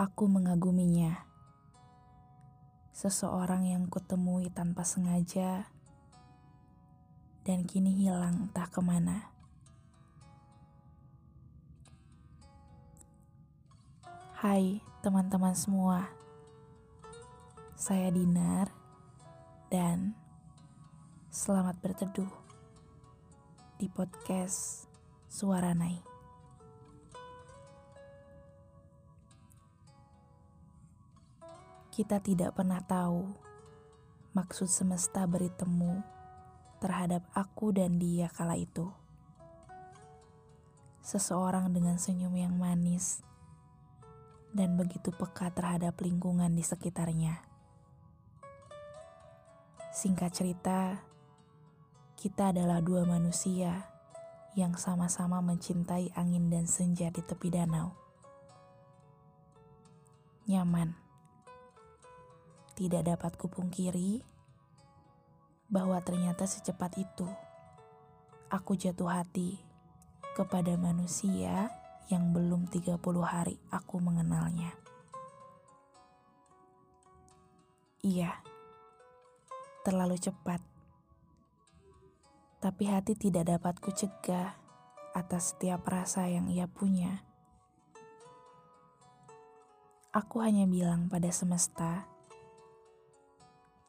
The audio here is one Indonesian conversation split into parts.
Aku mengaguminya. Seseorang yang kutemui tanpa sengaja dan kini hilang entah ke mana. Hai teman-teman semua, saya Dinar dan selamat berteduh di podcast Suara Nai. Kita tidak pernah tahu maksud semesta beri temu terhadap aku dan dia kala itu. Seseorang dengan senyum yang manis dan begitu peka terhadap lingkungan di sekitarnya. Singkat cerita, kita adalah dua manusia yang sama-sama mencintai angin dan senja di tepi danau. Nyaman tidak dapat kupungkiri bahwa ternyata secepat itu aku jatuh hati kepada manusia yang belum 30 hari aku mengenalnya. Iya, terlalu cepat. Tapi hati tidak dapat kucegah atas setiap rasa yang ia punya. Aku hanya bilang pada semesta,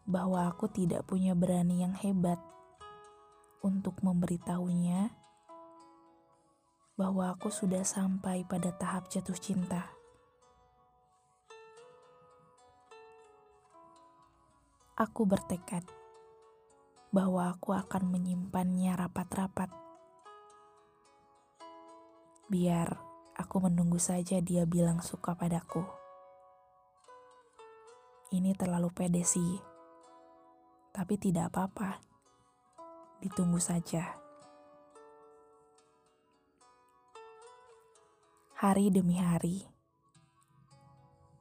bahwa aku tidak punya berani yang hebat untuk memberitahunya bahwa aku sudah sampai pada tahap jatuh cinta. Aku bertekad bahwa aku akan menyimpannya rapat-rapat. Biar aku menunggu saja dia bilang suka padaku. Ini terlalu pede sih tapi tidak apa-apa. Ditunggu saja. Hari demi hari,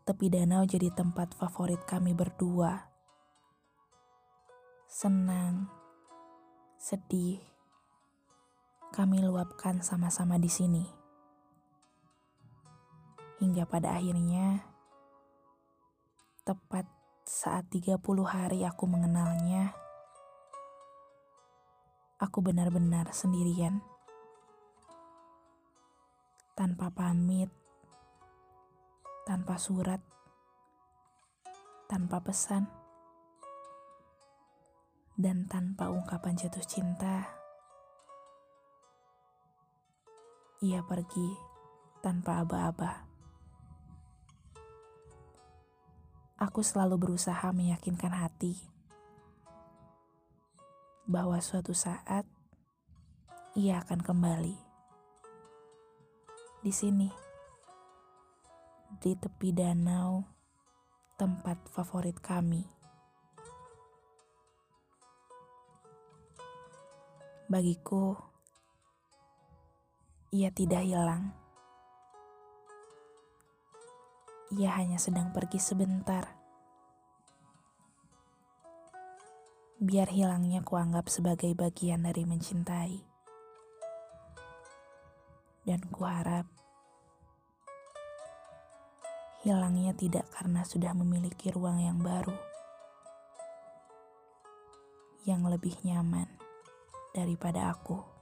tepi danau jadi tempat favorit kami berdua. Senang, sedih, kami luapkan sama-sama di sini. Hingga pada akhirnya, tepat saat 30 hari aku mengenalnya, aku benar-benar sendirian. Tanpa pamit, tanpa surat, tanpa pesan, dan tanpa ungkapan jatuh cinta. Ia pergi tanpa aba-aba. Aku selalu berusaha meyakinkan hati bahwa suatu saat ia akan kembali. Di sini, di tepi danau, tempat favorit kami. Bagiku, ia tidak hilang. Ia hanya sedang pergi sebentar. Biar hilangnya kuanggap sebagai bagian dari mencintai. Dan kuharap hilangnya tidak karena sudah memiliki ruang yang baru. Yang lebih nyaman daripada aku.